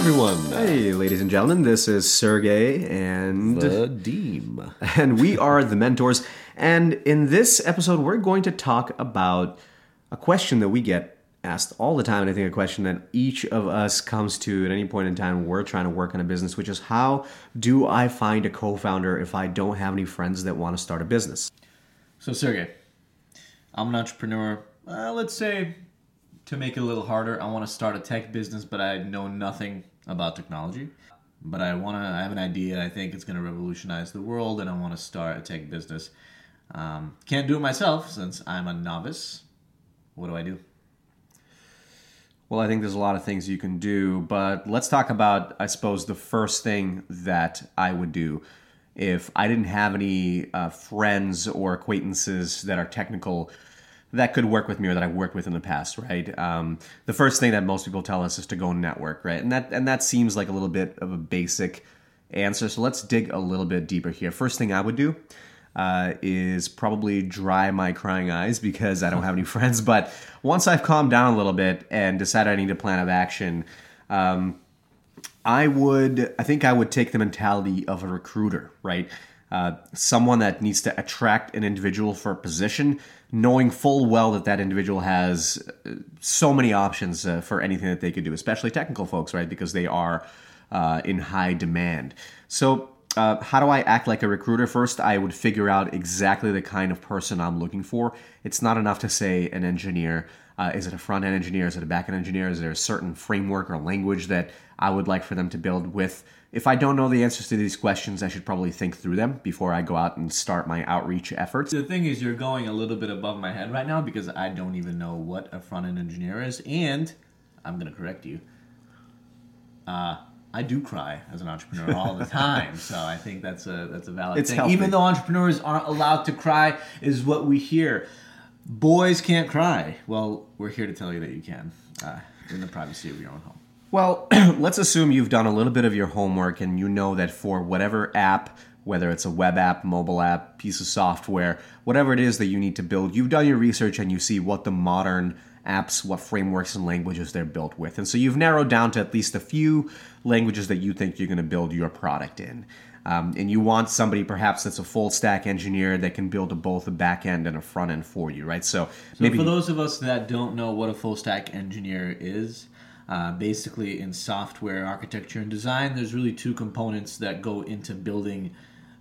everyone. Hey, ladies and gentlemen, this is Sergey and Vadim. and we are the mentors. And in this episode, we're going to talk about a question that we get asked all the time, and I think a question that each of us comes to at any point in time when we're trying to work on a business, which is how do I find a co-founder if I don't have any friends that want to start a business? So, Sergey, I'm an entrepreneur. Uh, let's say, to make it a little harder, I want to start a tech business, but I know nothing about technology. But I want to. I have an idea. I think it's going to revolutionize the world, and I want to start a tech business. Um, can't do it myself since I'm a novice. What do I do? Well, I think there's a lot of things you can do, but let's talk about, I suppose, the first thing that I would do if I didn't have any uh, friends or acquaintances that are technical that could work with me or that I've worked with in the past, right? Um, the first thing that most people tell us is to go network, right? And that and that seems like a little bit of a basic answer. So let's dig a little bit deeper here. First thing I would do uh, is probably dry my crying eyes because I don't have any friends. But once I've calmed down a little bit and decided I need a plan of action, um, I would, I think I would take the mentality of a recruiter, right? Uh, someone that needs to attract an individual for a position, knowing full well that that individual has uh, so many options uh, for anything that they could do, especially technical folks, right? Because they are uh, in high demand. So, uh, how do I act like a recruiter? First, I would figure out exactly the kind of person I'm looking for. It's not enough to say an engineer. Uh, is it a front end engineer? Is it a back end engineer? Is there a certain framework or language that I would like for them to build with? If I don't know the answers to these questions, I should probably think through them before I go out and start my outreach efforts. The thing is, you're going a little bit above my head right now because I don't even know what a front end engineer is, and I'm going to correct you. Uh, I do cry as an entrepreneur all the time, so I think that's a that's a valid It's thing. healthy. Even though entrepreneurs aren't allowed to cry, is what we hear. Boys can't cry. Well, we're here to tell you that you can uh, in the privacy of your own home. Well, let's assume you've done a little bit of your homework and you know that for whatever app, whether it's a web app, mobile app, piece of software, whatever it is that you need to build, you've done your research and you see what the modern apps, what frameworks and languages they're built with. And so you've narrowed down to at least a few languages that you think you're going to build your product in. Um, and you want somebody perhaps that's a full stack engineer that can build a, both a back end and a front end for you, right? So, So maybe for those of us that don't know what a full stack engineer is, uh, basically in software architecture and design, there's really two components that go into building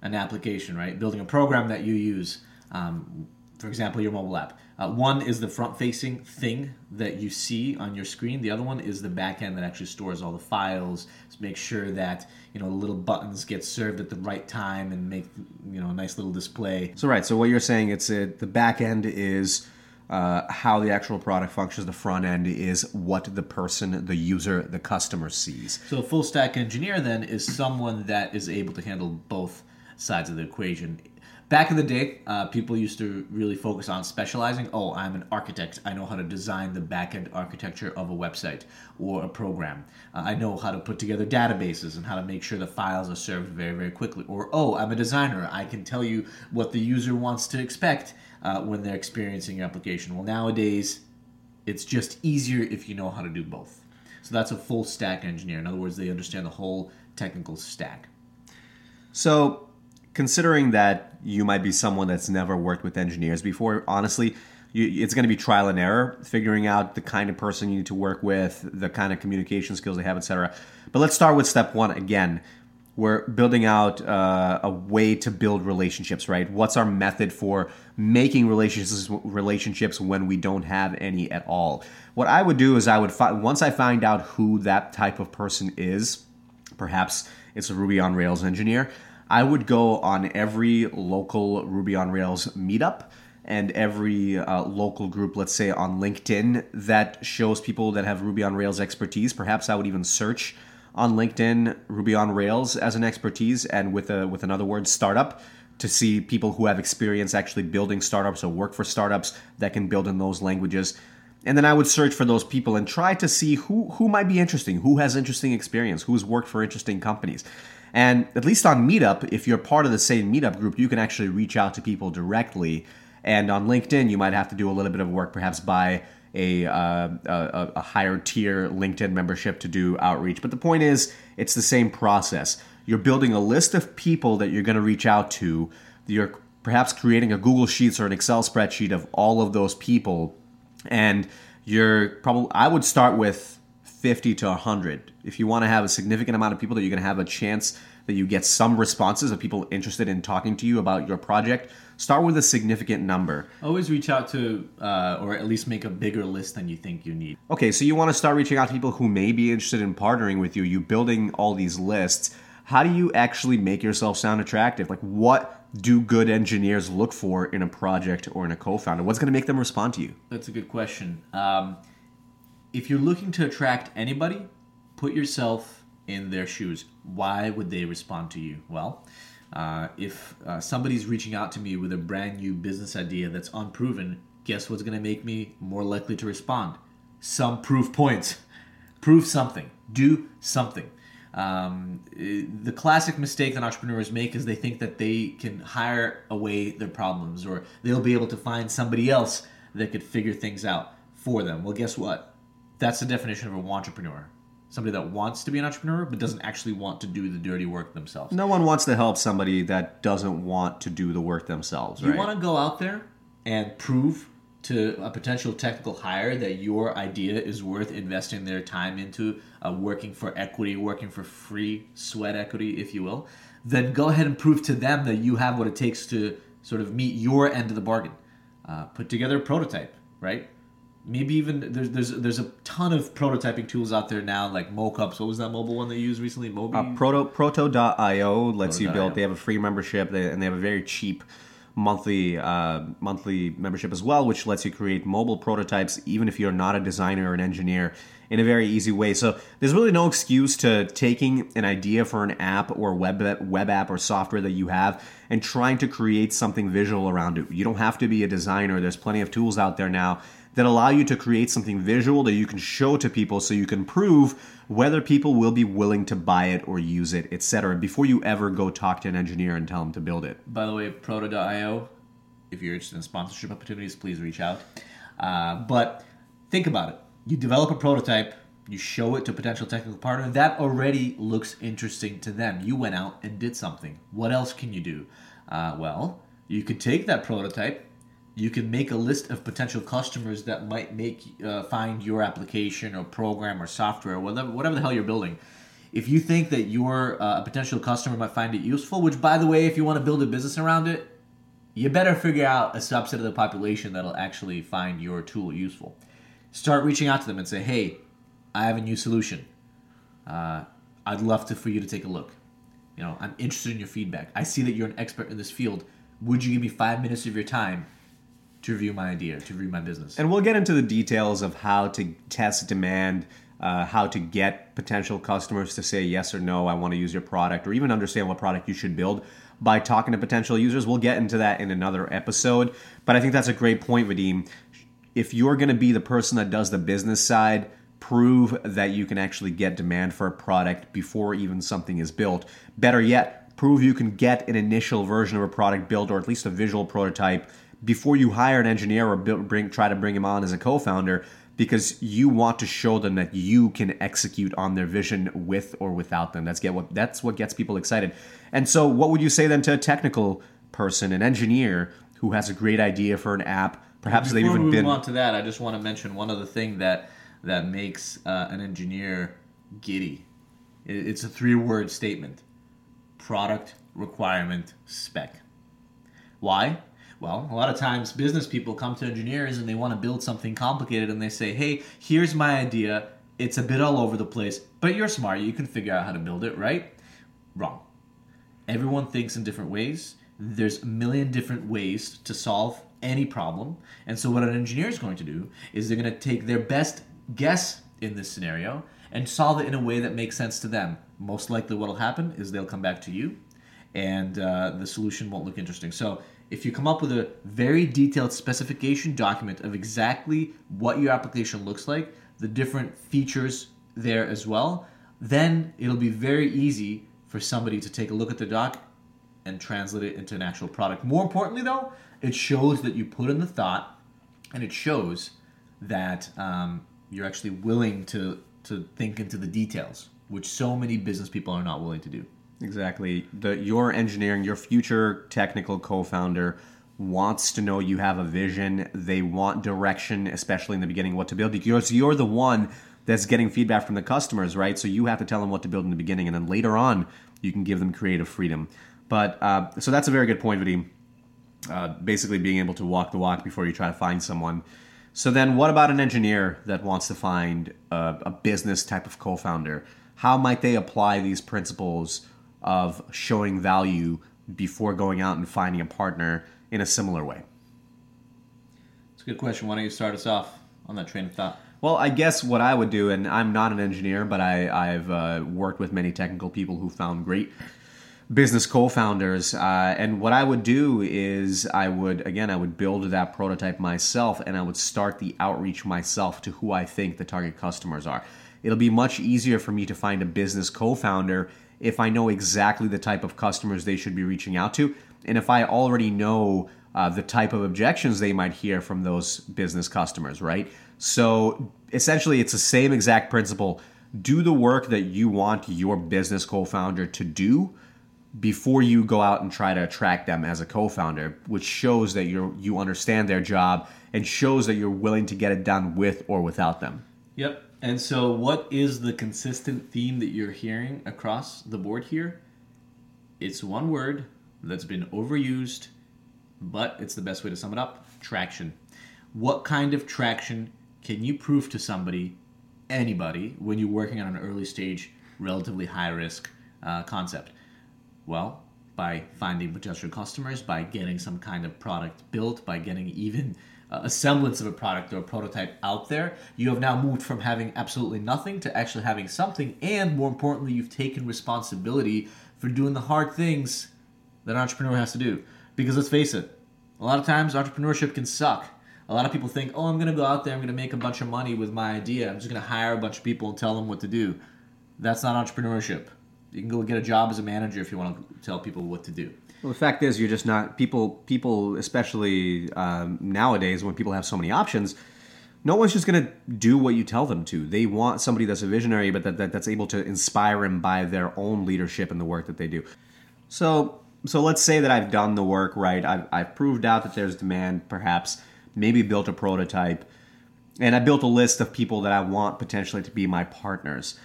an application, right? Building a program that you use. Um, for example, your mobile app. Uh, one is the front-facing thing that you see on your screen. The other one is the back end that actually stores all the files. To make sure that you know little buttons get served at the right time and make you know a nice little display. So right. So what you're saying it's a, the back end is uh, how the actual product functions. The front end is what the person, the user, the customer sees. So a full stack engineer then is someone that is able to handle both sides of the equation. Back in the day, uh, people used to really focus on specializing. Oh, I'm an architect. I know how to design the backend architecture of a website or a program. Uh, I know how to put together databases and how to make sure the files are served very, very quickly. Or, oh, I'm a designer. I can tell you what the user wants to expect uh, when they're experiencing your application. Well, nowadays, it's just easier if you know how to do both. So that's a full stack engineer. In other words, they understand the whole technical stack. So considering that you might be someone that's never worked with engineers before, honestly, you, it's going to be trial and error, figuring out the kind of person you need to work with, the kind of communication skills they have, etc. But let's start with step one again. We're building out uh, a way to build relationships, right? What's our method for making relationships relationships when we don't have any at all? What I would do is I would fi- once I find out who that type of person is, perhaps it's a Ruby on Rails engineer. I would go on every local Ruby on Rails meetup and every uh, local group, let's say on LinkedIn, that shows people that have Ruby on Rails expertise. Perhaps I would even search on LinkedIn Ruby on Rails as an expertise and with a with another word startup to see people who have experience actually building startups or work for startups that can build in those languages. And then I would search for those people and try to see who who might be interesting, who has interesting experience, who's worked for interesting companies. And at least on Meetup, if you're part of the same Meetup group, you can actually reach out to people directly. And on LinkedIn, you might have to do a little bit of work, perhaps by a, uh, a, a higher tier LinkedIn membership to do outreach. But the point is, it's the same process. You're building a list of people that you're going to reach out to. You're perhaps creating a Google Sheets or an Excel spreadsheet of all of those people, and you're probably I would start with 50 to 100 if you want to have a significant amount of people that you're going to have a chance that you get some responses of people interested in talking to you about your project start with a significant number. Always reach out to, uh, or at least make a bigger list than you think you need. okay so you want to start reaching out to people who may be interested in partnering with you you building all these lists. How do you actually make yourself sound attractive? Like what do good engineers look for in a project or in a co-founder? What's going to make them respond to you? That's a good question. Um, if you're looking to attract anybody, put yourself in their shoes. Why would they respond to you? Well, uh, if uh, somebody's reaching out to me with a brand new business idea that's unproven, guess what's going to make me more likely to respond? Some proof points. Prove something. Do something. Um, the classic mistake that entrepreneurs make is they think that they can hire away their problems or they'll be able to find somebody else that could figure things out for them. Well, guess what? That's the definition of an entrepreneur. Somebody that wants to be an entrepreneur but doesn't actually want to do the dirty work themselves. no one wants to help somebody that doesn't want to do the work themselves You right want to go out there and prove to a potential technical hire that your idea is worth investing their time into, uh, working for equity, working for free sweat equity, if you will. Then go ahead and prove to them that you have what it takes to sort of meet your end of the bargain. Uh, put together a prototype, right? Maybe even there's there's there's a ton of prototyping tools out there now, like Mockups. What was that mobile one they used recently? Mobi. Uh, Proto Proto.io lets you build. They have a free membership, and they have a very cheap monthly uh, monthly membership as well, which lets you create mobile prototypes, even if you're not a designer or an engineer, in a very easy way. So there's really no excuse to taking an idea for an app or web web app or software that you have and trying to create something visual around it. You don't have to be a designer. There's plenty of tools out there now that allow you to create something visual that you can show to people so you can prove whether people will be willing to buy it or use it, etc. before you ever go talk to an engineer and tell them to build it. By the way, Proto.io, if you're interested in sponsorship opportunities, please reach out. Uh, but think about it. You develop a prototype, you show it to a potential technical partner, that already looks interesting to them. You went out and did something. What else can you do? Uh, well, you could take that prototype, you can make a list of potential customers that might make uh, find your application or program or software, whatever, whatever the hell you're building if you think that your uh, potential customer might find it useful, which by the way, if you want to build a business around it, you better figure out a subset of the population that'll actually find your tool useful. Start reaching out to them and say, "Hey, I have a new solution. Uh, I'd love to for you to take a look. You know, I'm interested in your feedback. I see that you're an expert in this field. Would you give me five minutes of your time to review my idea, to review my business?" And we'll get into the details of how to test demand, uh, how to get potential customers to say yes or no, I want to use your product, or even understand what product you should build by talking to potential users. We'll get into that in another episode. But I think that's a great point, Vadim. If you're going to be the person that does the business side, prove that you can actually get demand for a product before even something is built. Better yet, prove you can get an initial version of a product built or at least a visual prototype before you hire an engineer or build, bring try to bring him on as a co-founder because you want to show them that you can execute on their vision with or without them. That's get what that's what gets people excited. And so what would you say then to a technical person, an engineer who has a great idea for an app, perhaps they've even we been move on to that, I just want to mention one other thing that that makes uh, an engineer giddy. It's a three-word statement: product requirement spec. Why? Well, a lot of times business people come to engineers and they want to build something complicated and they say, "Hey, here's my idea. It's a bit all over the place, but you're smart. You can figure out how to build it, right?" Wrong. Everyone thinks in different ways. There's a million different ways to solve any problem. And so, what an engineer is going to do is they're going to take their best guess in this scenario and solve it in a way that makes sense to them. Most likely, what will happen is they'll come back to you and uh, the solution won't look interesting. So, if you come up with a very detailed specification document of exactly what your application looks like, the different features there as well, then it'll be very easy for somebody to take a look at the doc and translate it into an actual product. More importantly, though, it shows that you put in the thought and it shows that um, you're actually willing to to think into the details, which so many business people are not willing to do. Exactly. The your engineering, your future technical co-founder wants to know you have a vision. They want direction, especially in the beginning, what to build. Because you're the one that's getting feedback from the customers, right? So you have to tell them what to build in the beginning, and then later on, you can give them creative freedom. But uh, so that's a very good point, Vadim. Uh, basically, being able to walk the walk before you try to find someone. So then, what about an engineer that wants to find a, a business type of co-founder? How might they apply these principles of showing value before going out and finding a partner in a similar way? It's a good question. Why don't you start us off on that train of thought? Well, I guess what I would do, and I'm not an engineer, but I, I've uh, worked with many technical people who found great business co-founders uh, and what i would do is i would again i would build that prototype myself and i would start the outreach myself to who i think the target customers are it'll be much easier for me to find a business co-founder if i know exactly the type of customers they should be reaching out to and if i already know uh, the type of objections they might hear from those business customers right so essentially it's the same exact principle do the work that you want your business co-founder to do before you go out and try to attract them as a co-founder, which shows that you you understand their job and shows that you're willing to get it done with or without them. Yep. And so, what is the consistent theme that you're hearing across the board here? It's one word that's been overused, but it's the best way to sum it up traction. What kind of traction can you prove to somebody, anybody, when you're working on an early stage, relatively high risk uh, concept? Well, by finding potential customers, by getting some kind of product built, by getting even a semblance of a product or a prototype out there, you have now moved from having absolutely nothing to actually having something, and more importantly, you've taken responsibility for doing the hard things that an entrepreneur has to do. Because let's face it, a lot of times entrepreneurship can suck. A lot of people think, oh, I'm going to go out there, I'm going to make a bunch of money with my idea, I'm just going to hire a bunch of people and tell them what to do. That's not entrepreneurship. You can go get a job as a manager if you want to tell people what to do. Well, the fact is, you're just not people. People, especially um, nowadays, when people have so many options, no one's just going to do what you tell them to. They want somebody that's a visionary, but that, that that's able to inspire them by their own leadership and the work that they do. So, so let's say that I've done the work right. I've, I've proved out that there's demand, perhaps maybe built a prototype, and I built a list of people that I want potentially to be my partners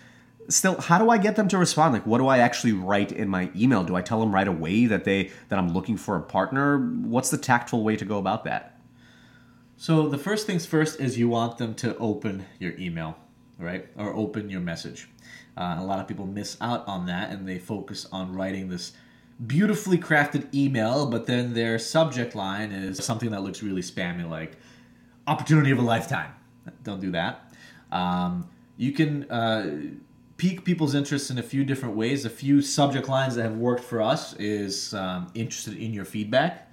still how do i get them to respond? Like what do i actually write in my email? Do i tell them right away that they that i'm looking for a partner? What's the tactful way to go about that? So the first things first is you want them to open your email right? Or open your message. Uh, a lot of people miss out on that and they focus on writing this beautifully crafted email but then their subject line is something that looks really spammy like opportunity of a lifetime. Don't do that. Um, you can uh, pique people's interest in a few different ways. A few subject lines that have worked for us is um, interested in your feedback,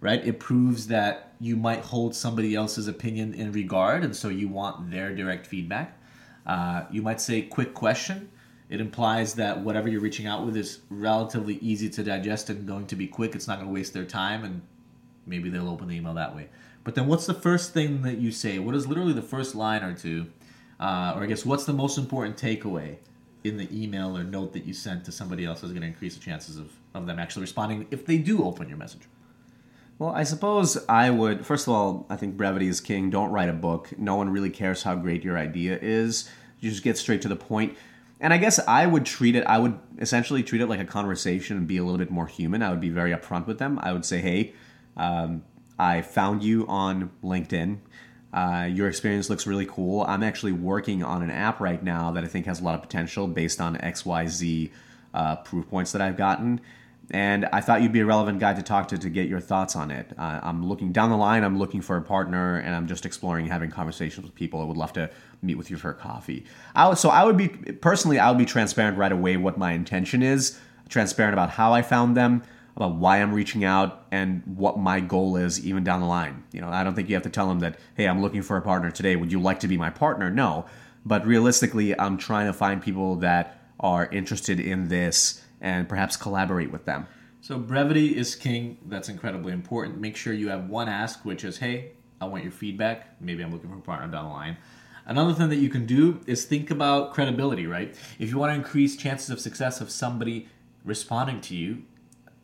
right? It proves that you might hold somebody else's opinion in regard, and so you want their direct feedback. Uh, you might say quick question. It implies that whatever you're reaching out with is relatively easy to digest and going to be quick. It's not going to waste their time, and maybe they'll open the email that way. But then, what's the first thing that you say? What is literally the first line or two? Uh, or I guess what's the most important takeaway in the email or note that you sent to somebody else is going to increase the chances of, of them actually responding if they do open your message? Well, I suppose I would. First of all, I think brevity is king. Don't write a book. No one really cares how great your idea is. You just get straight to the point. And I guess I would treat it, I would essentially treat it like a conversation and be a little bit more human. I would be very upfront with them. I would say, hey, um, I found you on LinkedIn. Uh, your experience looks really cool. I'm actually working on an app right now that I think has a lot of potential based on XYZ uh, proof points that I've gotten. And I thought you'd be a relevant guy to talk to to get your thoughts on it. Uh, I'm looking down the line, I'm looking for a partner, and I'm just exploring having conversations with people. I would love to meet with you for coffee. I so I would be, personally, I would be transparent right away what my intention is, transparent about how I found them, about why I'm reaching out and what my goal is even down the line. You know, I don't think you have to tell them that, hey, I'm looking for a partner today. Would you like to be my partner? No. But realistically, I'm trying to find people that are interested in this and perhaps collaborate with them. So brevity is king. That's incredibly important. Make sure you have one ask, which is, hey, I want your feedback. Maybe I'm looking for a partner down the line. Another thing that you can do is think about credibility, right? If you want to increase chances of success of somebody responding to you,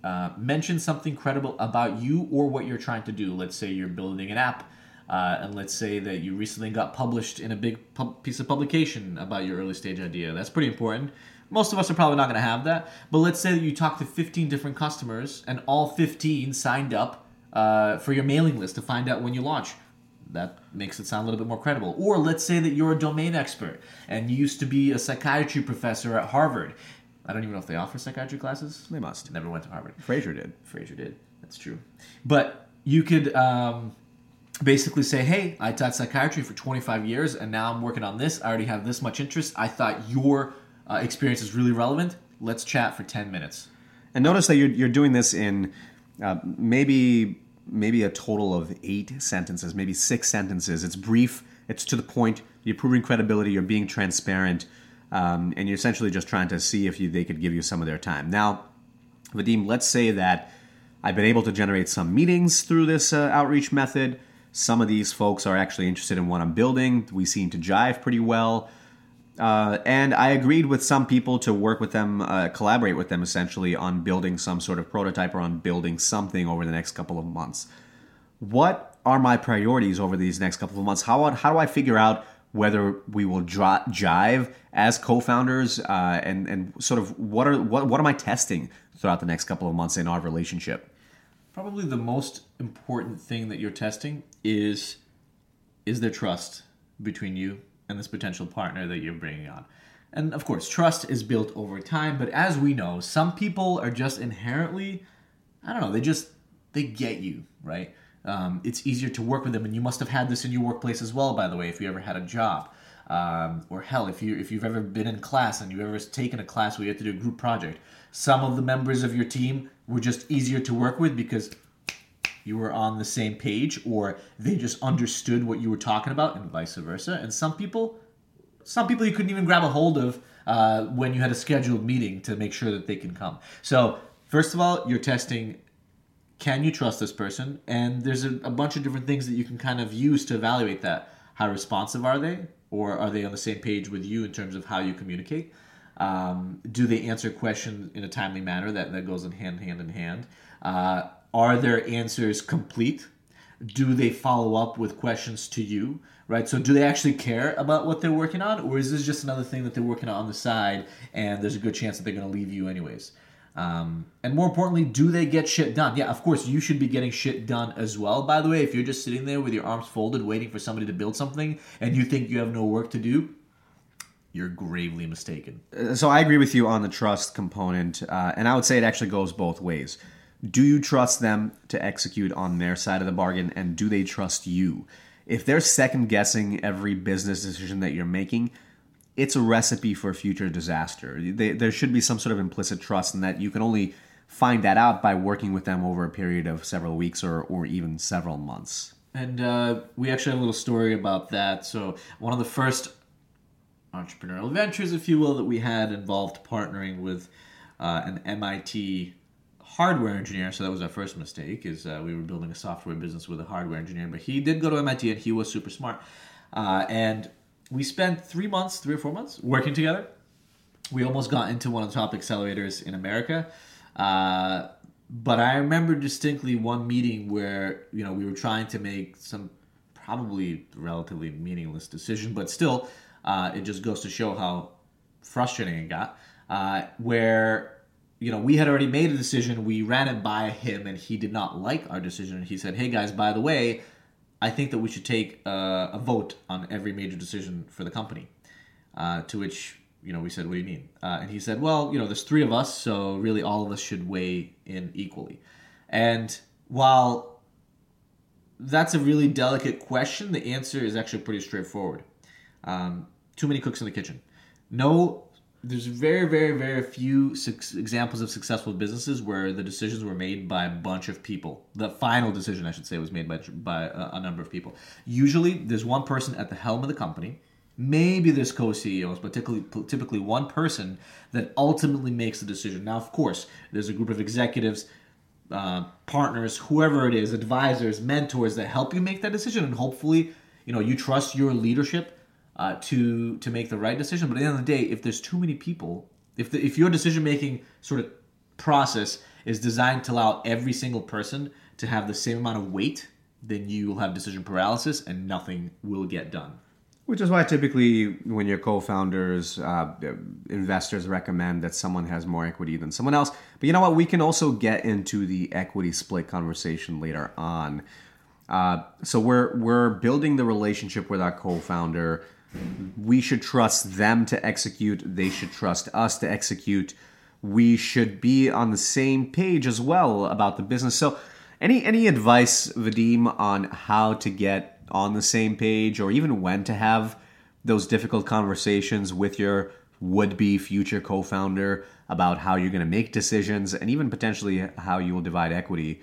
uh, mention something credible about you or what you're trying to do. Let's say you're building an app, uh, and let's say that you recently got published in a big piece of publication about your early stage idea. That's pretty important. Most of us are probably not going to have that, but let's say that you talk to 15 different customers and all 15 signed up uh, for your mailing list to find out when you launch. That makes it sound a little bit more credible. Or let's say that you're a domain expert and you used to be a psychiatry professor at Harvard. I don't even know if they offer psychiatry classes. They must. Never went to Harvard. Frasier did. Frasier did. That's true. But you could um, basically say, hey, I taught psychiatry for 25 years and now I'm working on this. I already have this much interest. I thought your uh, experience is really relevant. Let's chat for 10 minutes. And notice that you're, you're doing this in uh, maybe maybe a total of eight sentences, maybe six sentences. It's brief, it's to the point. You're proving credibility. You're being transparent, um, and you're essentially just trying to see if you, they could give you some of their time. Now, Vadim, let's say that I've been able to generate some meetings through this uh, outreach method. Some of these folks are actually interested in what I'm building. We seem to jive pretty well. Uh, and I agreed with some people to work with them, uh, collaborate with them essentially on building some sort of prototype or on building something over the next couple of months. What are my priorities over these next couple of months? How, how do I figure out whether we will jive as co-founders uh, and, and sort of what are what, what am I testing throughout the next couple of months in our relationship? Probably the most important thing that you're testing is is there trust between you and this potential partner that you're bringing on. And of course, trust is built over time, but as we know, some people are just inherently, I don't know, they just, they get you, right? Um, it's easier to work with them, and you must have had this in your workplace as well, by the way, if you ever had a job. Um, or hell, if you if you've ever been in class and you've ever taken a class where you had to do a group project, some of the members of your team were just easier to work with because you were on the same page or they just understood what you were talking about and vice versa and some people some people you couldn't even grab a hold of uh, when you had a scheduled meeting to make sure that they can come so first of all you're testing can you trust this person and there's a, a bunch of different things that you can kind of use to evaluate that how responsive are they or are they on the same page with you in terms of how you communicate um, do they answer questions in a timely manner that, that goes in hand hand in hand uh, are their answers complete? Do they follow up with questions to you? Right? So, do they actually care about what they're working on, or is this just another thing that they're working on on the side and there's a good chance that they're going to leave you anyways? Um, and more importantly, do they get shit done? Yeah, of course, you should be getting shit done as well. By the way, if you're just sitting there with your arms folded waiting for somebody to build something and you think you have no work to do, you're gravely mistaken. So, I agree with you on the trust component, uh, and I would say it actually goes both ways do you trust them to execute on their side of the bargain and do they trust you if they're second guessing every business decision that you're making it's a recipe for future disaster they, there should be some sort of implicit trust in that you can only find that out by working with them over a period of several weeks or, or even several months and uh, we actually have a little story about that so one of the first entrepreneurial ventures if you will that we had involved partnering with uh, an mit hardware engineer, so that was our first mistake. Is uh, we were building a software business with a hardware engineer, but he did go to MIT and he was super smart. Uh, and we spent three months, three or four months, working together. We almost got into one of the top accelerators in America. Uh, but I remember distinctly one meeting where you know we were trying to make some probably relatively meaningless decision, but still, uh, it just goes to show how frustrating it got. Uh, where you know, we had already made a decision. We ran it by him, and he did not like our decision. He said, "Hey guys, by the way, I think that we should take uh, a vote on every major decision for the company." Uh, to which you know we said, "What do you mean?" Uh, and he said, "Well, you know, there's three of us, so really all of us should weigh in equally." And while that's a really delicate question, the answer is actually pretty straightforward. Um, too many cooks in the kitchen. No there's very, very, very few su- examples of successful businesses where the decisions were made by a bunch of people. The final decision, I should say, was made by by a, a number of people. Usually, there's one person at the helm of the company. Maybe there's co-CEOs, but typically, typically one person that ultimately makes the decision. Now, of course, there's a group of executives uh, partners, whoever it is, advisors, mentors that help you make that decision, and hopefully, you know, you trust your leadership uh, to to make the right decision. But at the end of the day, if there's too many people, if the, if your decision making sort of process is designed to allow every single person to have the same amount of weight, then you will have decision paralysis and nothing will get done. Which is why typically, when your co-founders, uh, investors recommend that someone has more equity than someone else. But you know what? We can also get into the equity split conversation later on. Uh, so we're we're building the relationship with our co-founder. We should trust them to execute. They should trust us to execute. We should be on the same page as well about the business. So, any any advice, Vadim, on how to get on the same page or even when to have those difficult conversations with your would be future co founder about how you're going to make decisions and even potentially how you will divide equity.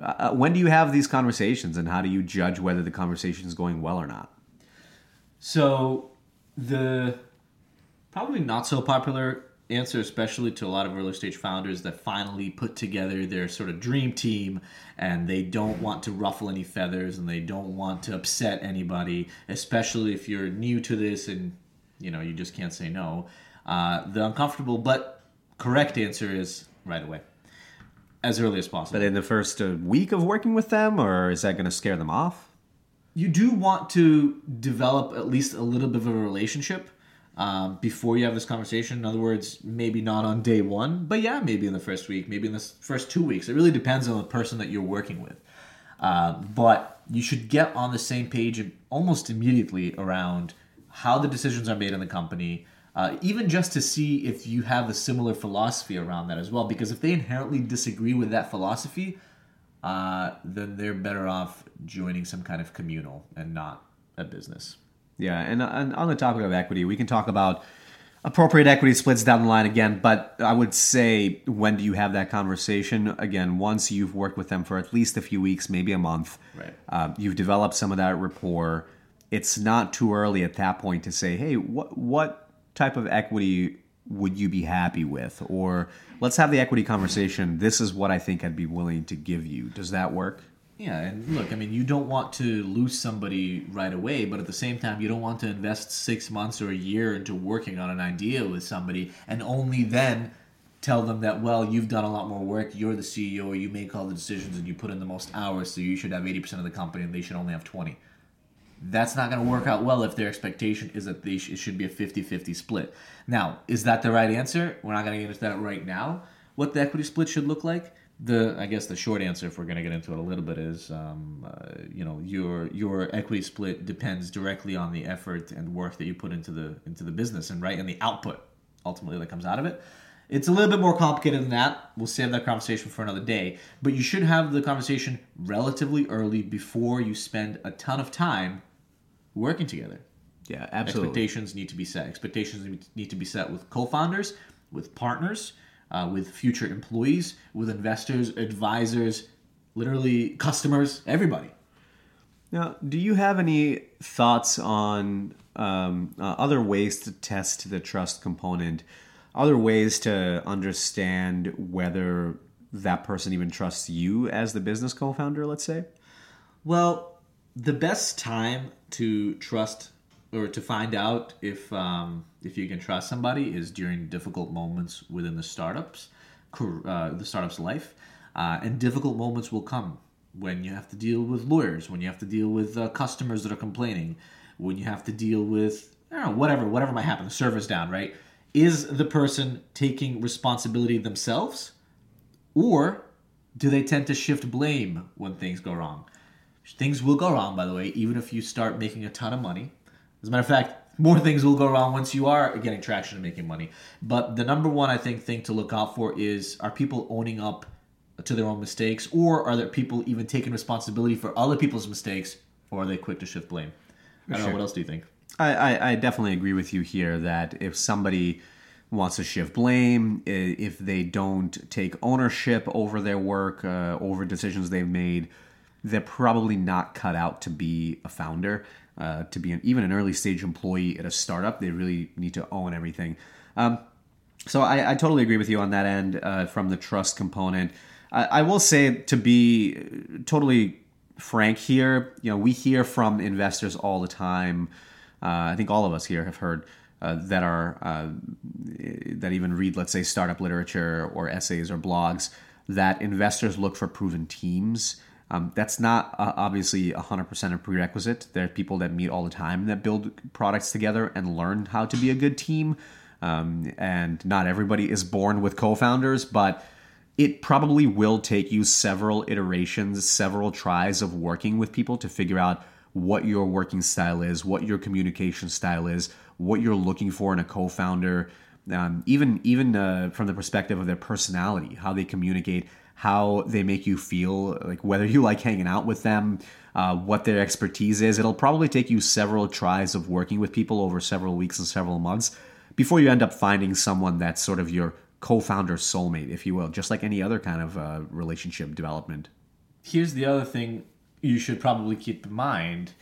Uh, when do you have these conversations and how do you judge whether the conversation is going well or not? So, the probably not so popular answer, especially to a lot of early stage founders that finally put together their sort of dream team and they don't want to ruffle any feathers and they don't want to upset anybody, especially if you're new to this and you know you just can't say no. Uh, the uncomfortable but correct answer is right away, as early as possible. But in the first uh, week of working with them, or is that going to scare them off? You do want to develop at least a little bit of a relationship um, before you have this conversation. In other words, maybe not on day one, but yeah, maybe in the first week, maybe in the first two weeks. It really depends on the person that you're working with. Uh, but you should get on the same page almost immediately around how the decisions are made in the company, uh, even just to see if you have a similar philosophy around that as well. Because if they inherently disagree with that philosophy, uh, then they're better off joining some kind of communal and not a business. Yeah, and, and on the topic of equity, we can talk about appropriate equity splits down the line again, but I would say when do you have that conversation? Again, once you've worked with them for at least a few weeks, maybe a month, right. Uh, you've developed some of that rapport. It's not too early at that point to say, hey, what what type of equity would you be happy with? Or let's have the equity conversation. This is what I think I'd be willing to give you. Does that work? Yeah, and look, I mean, you don't want to lose somebody right away, but at the same time, you don't want to invest six months or a year into working on an idea with somebody and only then tell them that, well, you've done a lot more work, you're the CEO, you make all the decisions, and you put in the most hours, so you should have 80% of the company and they should only have 20. That's not going to work out well if their expectation is that they sh- it should be a 50 50 split. Now, is that the right answer? We're not going to get into that right now. What the equity split should look like? the I guess the short answer, if we're going to get into it a little bit, is um, uh, you know your your equity split depends directly on the effort and work that you put into the into the business and right and the output ultimately that comes out of it. It's a little bit more complicated than that. We'll save that conversation for another day. But you should have the conversation relatively early before you spend a ton of time working together. Yeah, absolutely. Expectations need to be set. Expectations need to be set with co-founders, with partners, uh, with future employees, with investors, advisors, literally customers, everybody. Now, do you have any thoughts on um, uh, other ways to test the trust component? Other ways to understand whether that person even trusts you as the business co founder, let's say? Well, the best time to trust or to find out if um, if you can trust somebody is during difficult moments within the startups, uh, the startup's life, uh, and difficult moments will come when you have to deal with lawyers, when you have to deal with uh, customers that are complaining, when you have to deal with know whatever whatever might happen, the server's down, right? Is the person taking responsibility themselves, or do they tend to shift blame when things go wrong? Things will go wrong, by the way, even if you start making a ton of money as a matter of fact, more things will go wrong once you are getting traction and making money. But the number one, I think, thing to look out for is are people owning up to their own mistakes, or are there people even taking responsibility for other people's mistakes, or are they quick to shift blame? I don't sure. know. What else do you think? I, I, I definitely agree with you here that if somebody wants to shift blame, if they don't take ownership over their work, uh, over decisions they've made, they're probably not cut out to be a founder uh, to be an, even an early stage employee at a startup. They really need to own everything. Um, so I, I, totally agree with you on that end uh, from the trust component. I, I will say to be totally frank here, you know, we hear from investors all the time. Uh, I think all of us here have heard uh, that are uh, that even read, let's say, startup literature or essays or blogs that investors look for proven teams. Um, that's not uh, obviously 100% a prerequisite. There are people that meet all the time that build products together and learn how to be a good team. Um, and not everybody is born with co founders, but it probably will take you several iterations, several tries of working with people to figure out what your working style is, what your communication style is, what you're looking for in a co founder. Um, even even uh, from the perspective of their personality, how they communicate, how they make you feel, like whether you like hanging out with them, uh, what their expertise is. It'll probably take you several tries of working with people over several weeks and several months before you end up finding someone that's sort of your co-founder soulmate, if you will, just like any other kind of uh, relationship development. Here's the other thing you should probably keep in mind.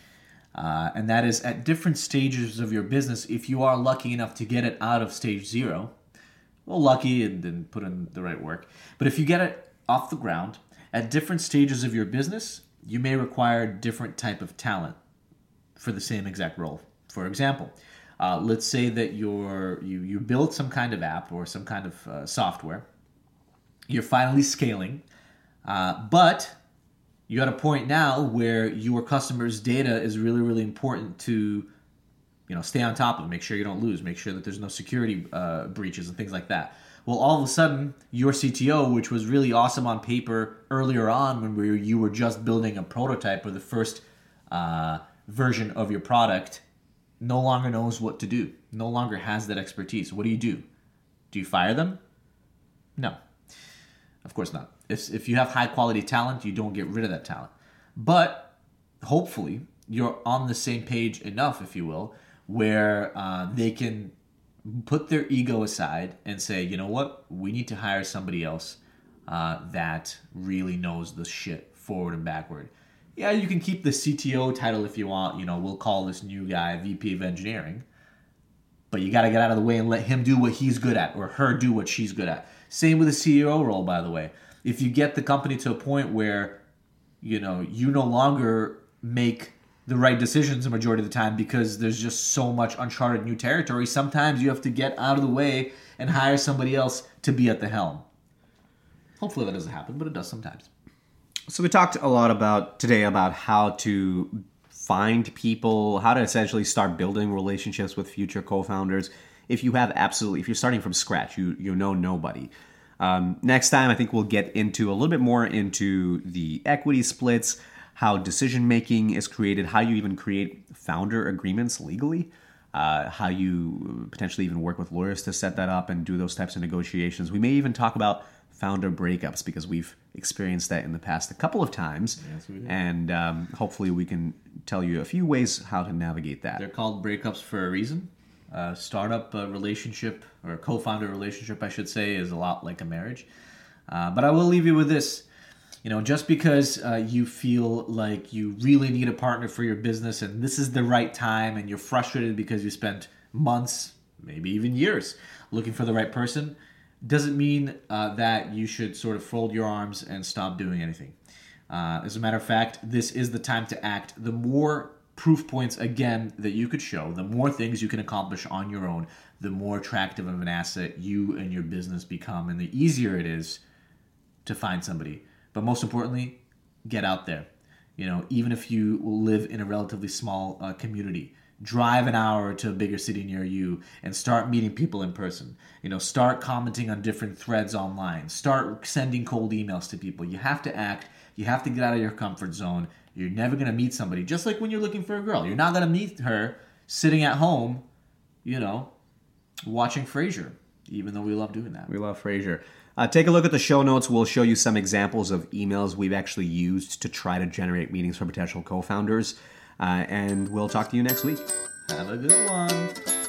Uh, and that is at different stages of your business, if you are lucky enough to get it out of stage zero, well, lucky and then put in the right work. But if you get it off the ground at different stages of your business, you may require different type of talent for the same exact role. For example, uh, let's say that you're you you build some kind of app or some kind of uh, software. You're finally scaling, uh, but you're at a point now where your customers' data is really really important to you know stay on top of make sure you don't lose make sure that there's no security uh, breaches and things like that well, all of a sudden, your CTO, which was really awesome on paper earlier on when we were, you were just building a prototype or the first uh, version of your product, no longer knows what to do, no longer has that expertise. What do you do? Do you fire them? No, of course not. If, if you have high quality talent, you don't get rid of that talent. But hopefully, you're on the same page enough, if you will, where uh, they can put their ego aside and say, you know what, we need to hire somebody else uh, that really knows the shit forward and backward. Yeah, you can keep the CTO title if you want. You know, we'll call this new guy VP of Engineering. But you got to get out of the way and let him do what he's good at or her do what she's good at. Same with the CEO role, by the way. If you get the company to a point where, you know, you no longer make the right decisions the majority of the time because there's just so much uncharted new territory. Sometimes you have to get out of the way and hire somebody else to be at the helm. Hopefully that doesn't happen, but it does sometimes. So we talked a lot about today about how to find people, how to essentially start building relationships with future co-founders. If you have absolutely, if you're starting from scratch, you you know nobody. Um, next time, I think we'll get into a little bit more into the equity splits, how decision making is created, how you even create founder agreements legally, uh, how you potentially even work with lawyers to set that up and do those types of negotiations. We may even talk about founder breakups because we've experienced that in the past a couple of times. Yes. And um, hopefully, we can tell you a few ways how to navigate that. They're called breakups for a reason. A startup uh, relationship, or co founder relationship, I should say, is a lot like a marriage. Uh, but I will leave you with this you know, just because uh, you feel like you really need a partner for your business and this is the right time and you're frustrated because you spent months, maybe even years, looking for the right person, doesn't mean uh, that you should sort of fold your arms and stop doing anything. Uh, as a matter of fact, this is the time to act. The more proof points, again, that you could show, the more things you can accomplish on your own, the more attractive of an asset you and your business become, and the easier it is to find somebody but most importantly, get out there. You know, even if you live in a relatively small uh, community, drive an hour to a bigger city near you and start meeting people in person. You know, start commenting on different threads online. Start sending cold emails to people. You have to act. You have to get out of your comfort zone. You're never going to meet somebody. Just like when you're looking for a girl, you're not going to meet her sitting at home, you know, watching Frasier, even though we love doing that. We love Frasier. Uh, take a look at the show notes. We'll show you some examples of emails we've actually used to try to generate meetings for potential co founders. Uh, and we'll talk to you next week. Have a good one.